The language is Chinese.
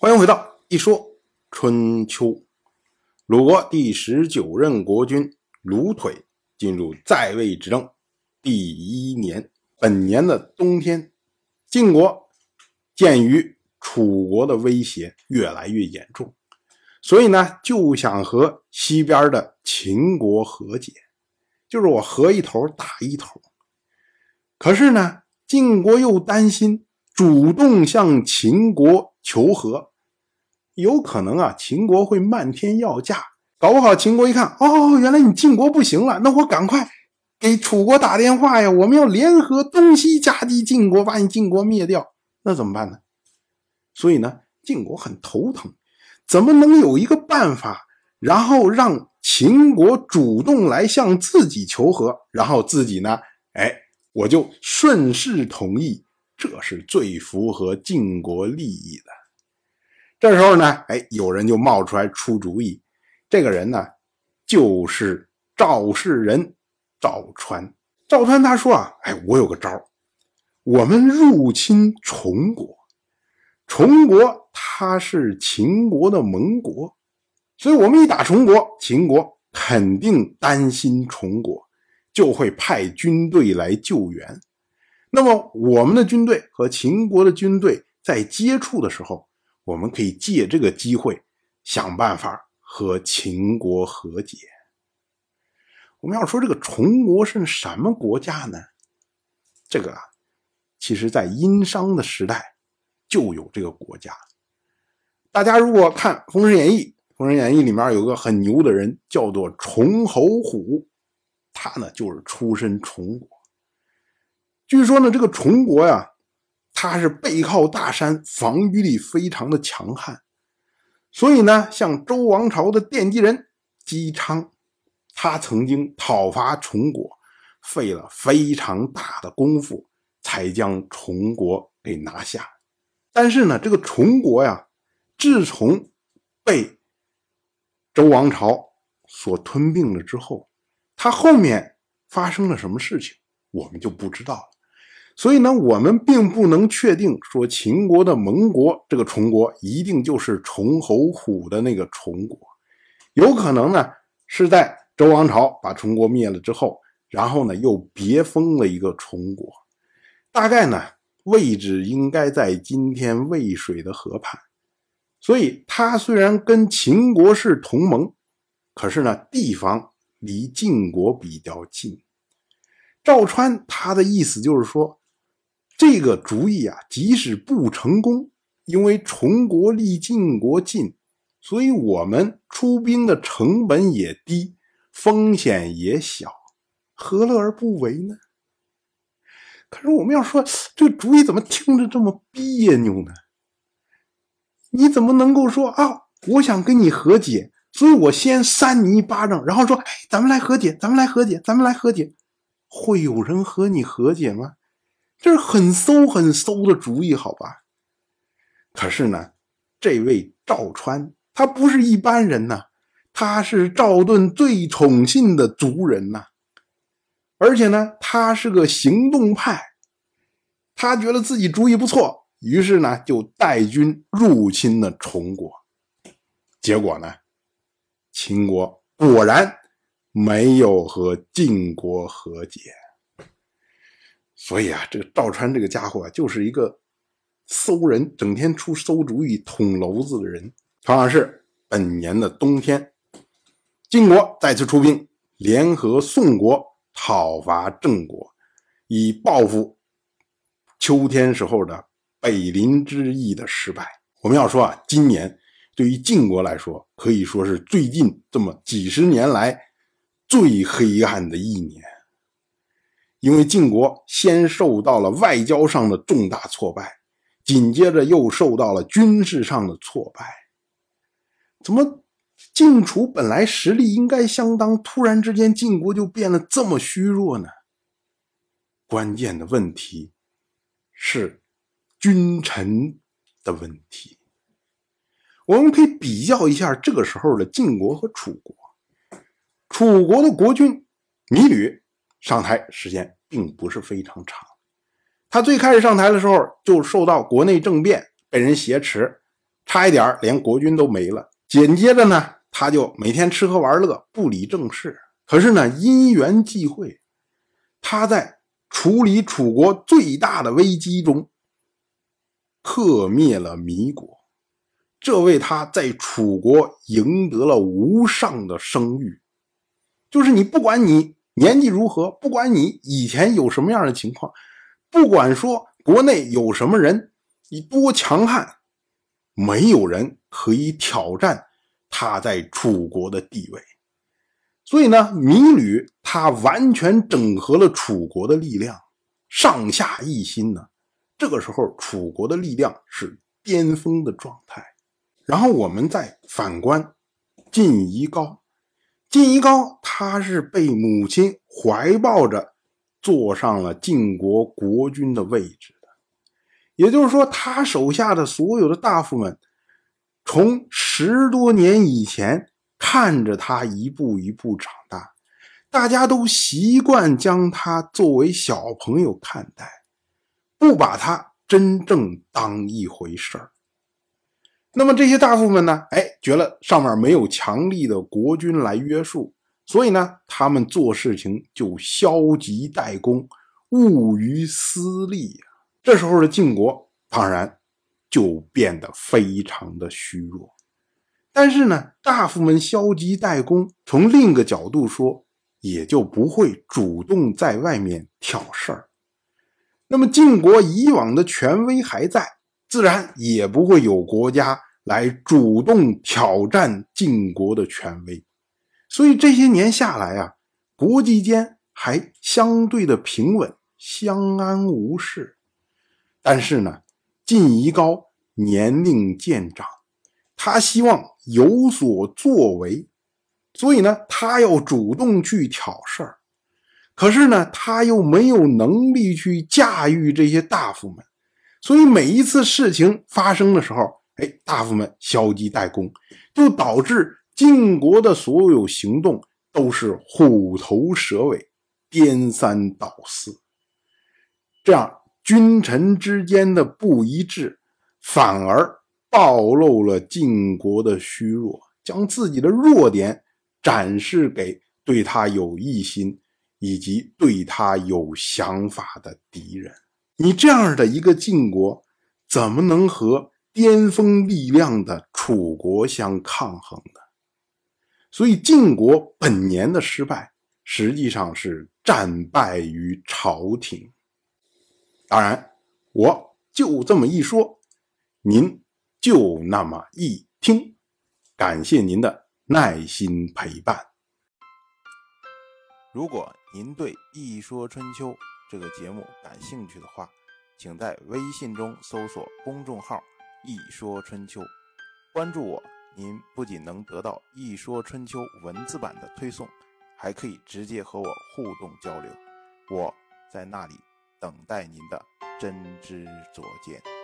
欢迎回到一说春秋。鲁国第十九任国君鲁腿进入在位执政第一年，本年的冬天，晋国鉴于楚国的威胁越来越严重，所以呢就想和西边的秦国和解，就是我和一头打一头。可是呢，晋国又担心主动向秦国求和。有可能啊，秦国会漫天要价，搞不好秦国一看，哦，原来你晋国不行了，那我赶快给楚国打电话呀，我们要联合东西夹击晋国，把你晋国灭掉，那怎么办呢？所以呢，晋国很头疼，怎么能有一个办法，然后让秦国主动来向自己求和，然后自己呢，哎，我就顺势同意，这是最符合晋国利益的。这时候呢，哎，有人就冒出来出主意。这个人呢，就是赵氏人赵川。赵川他说啊，哎，我有个招我们入侵崇国。崇国他是秦国的盟国，所以我们一打崇国，秦国肯定担心崇国，就会派军队来救援。那么我们的军队和秦国的军队在接触的时候，我们可以借这个机会想办法和秦国和解。我们要说这个崇国是什么国家呢？这个啊，其实在殷商的时代就有这个国家。大家如果看《封神演义》，《封神演义》里面有个很牛的人，叫做崇侯虎，他呢就是出身崇国。据说呢，这个崇国呀。他是背靠大山，防御力非常的强悍，所以呢，像周王朝的奠基人姬昌，他曾经讨伐崇国，费了非常大的功夫，才将崇国给拿下。但是呢，这个崇国呀，自从被周王朝所吞并了之后，他后面发生了什么事情，我们就不知道了。所以呢，我们并不能确定说秦国的盟国这个崇国一定就是崇侯虎的那个崇国，有可能呢是在周王朝把崇国灭了之后，然后呢又别封了一个崇国，大概呢位置应该在今天渭水的河畔，所以他虽然跟秦国是同盟，可是呢地方离晋国比较近。赵川他的意思就是说。这个主意啊，即使不成功，因为崇国离晋国近，所以我们出兵的成本也低，风险也小，何乐而不为呢？可是我们要说，这个主意怎么听着这么别扭呢？你怎么能够说啊？我想跟你和解，所以我先扇你一巴掌，然后说：“哎，咱们来和解，咱们来和解，咱们来和解。”会有人和你和解吗？这是很馊、很馊的主意，好吧？可是呢，这位赵川他不是一般人呐，他是赵盾最宠信的族人呐，而且呢，他是个行动派，他觉得自己主意不错，于是呢，就带军入侵了崇国。结果呢，秦国果然没有和晋国和解。所以啊，这个赵川这个家伙啊，就是一个馊人，整天出馊主意、捅娄子的人。同样是本年的冬天，晋国再次出兵，联合宋国讨伐郑国，以报复秋天时候的北临之役的失败。我们要说啊，今年对于晋国来说，可以说是最近这么几十年来最黑暗的一年。因为晋国先受到了外交上的重大挫败，紧接着又受到了军事上的挫败。怎么晋楚本来实力应该相当，突然之间晋国就变得这么虚弱呢？关键的问题是君臣的问题。我们可以比较一下这个时候的晋国和楚国。楚国的国君芈吕。上台时间并不是非常长，他最开始上台的时候就受到国内政变，被人挟持，差一点连国君都没了。紧接着呢，他就每天吃喝玩乐，不理政事。可是呢，因缘际会，他在处理楚国最大的危机中，克灭了糜国，这为他在楚国赢得了无上的声誉。就是你不管你年纪如何，不管你以前有什么样的情况，不管说国内有什么人，你多强悍，没有人可以挑战他在楚国的地位。所以呢，芈吕他完全整合了楚国的力量，上下一心呢。这个时候，楚国的力量是巅峰的状态。然后我们再反观晋夷高，晋夷高他是被母亲怀抱着坐上了晋国国君的位置的，也就是说，他手下的所有的大夫们，从十多年以前。看着他一步一步长大，大家都习惯将他作为小朋友看待，不把他真正当一回事儿。那么这些大夫们呢？哎，觉得上面没有强力的国君来约束，所以呢，他们做事情就消极怠工，务于私利呀。这时候的晋国当然就变得非常的虚弱。但是呢，大夫们消极怠工，从另一个角度说，也就不会主动在外面挑事儿。那么晋国以往的权威还在，自然也不会有国家来主动挑战晋国的权威。所以这些年下来啊，国际间还相对的平稳，相安无事。但是呢，晋夷高年龄渐长。他希望有所作为，所以呢，他要主动去挑事儿。可是呢，他又没有能力去驾驭这些大夫们，所以每一次事情发生的时候，哎，大夫们消极怠工，就导致晋国的所有行动都是虎头蛇尾、颠三倒四。这样君臣之间的不一致，反而。暴露了晋国的虚弱，将自己的弱点展示给对他有异心以及对他有想法的敌人。你这样的一个晋国，怎么能和巅峰力量的楚国相抗衡的？所以晋国本年的失败，实际上是战败于朝廷。当然，我就这么一说，您。就那么一听，感谢您的耐心陪伴。如果您对《一说春秋》这个节目感兴趣的话，请在微信中搜索公众号“一说春秋”，关注我。您不仅能得到《一说春秋》文字版的推送，还可以直接和我互动交流。我在那里等待您的真知灼见。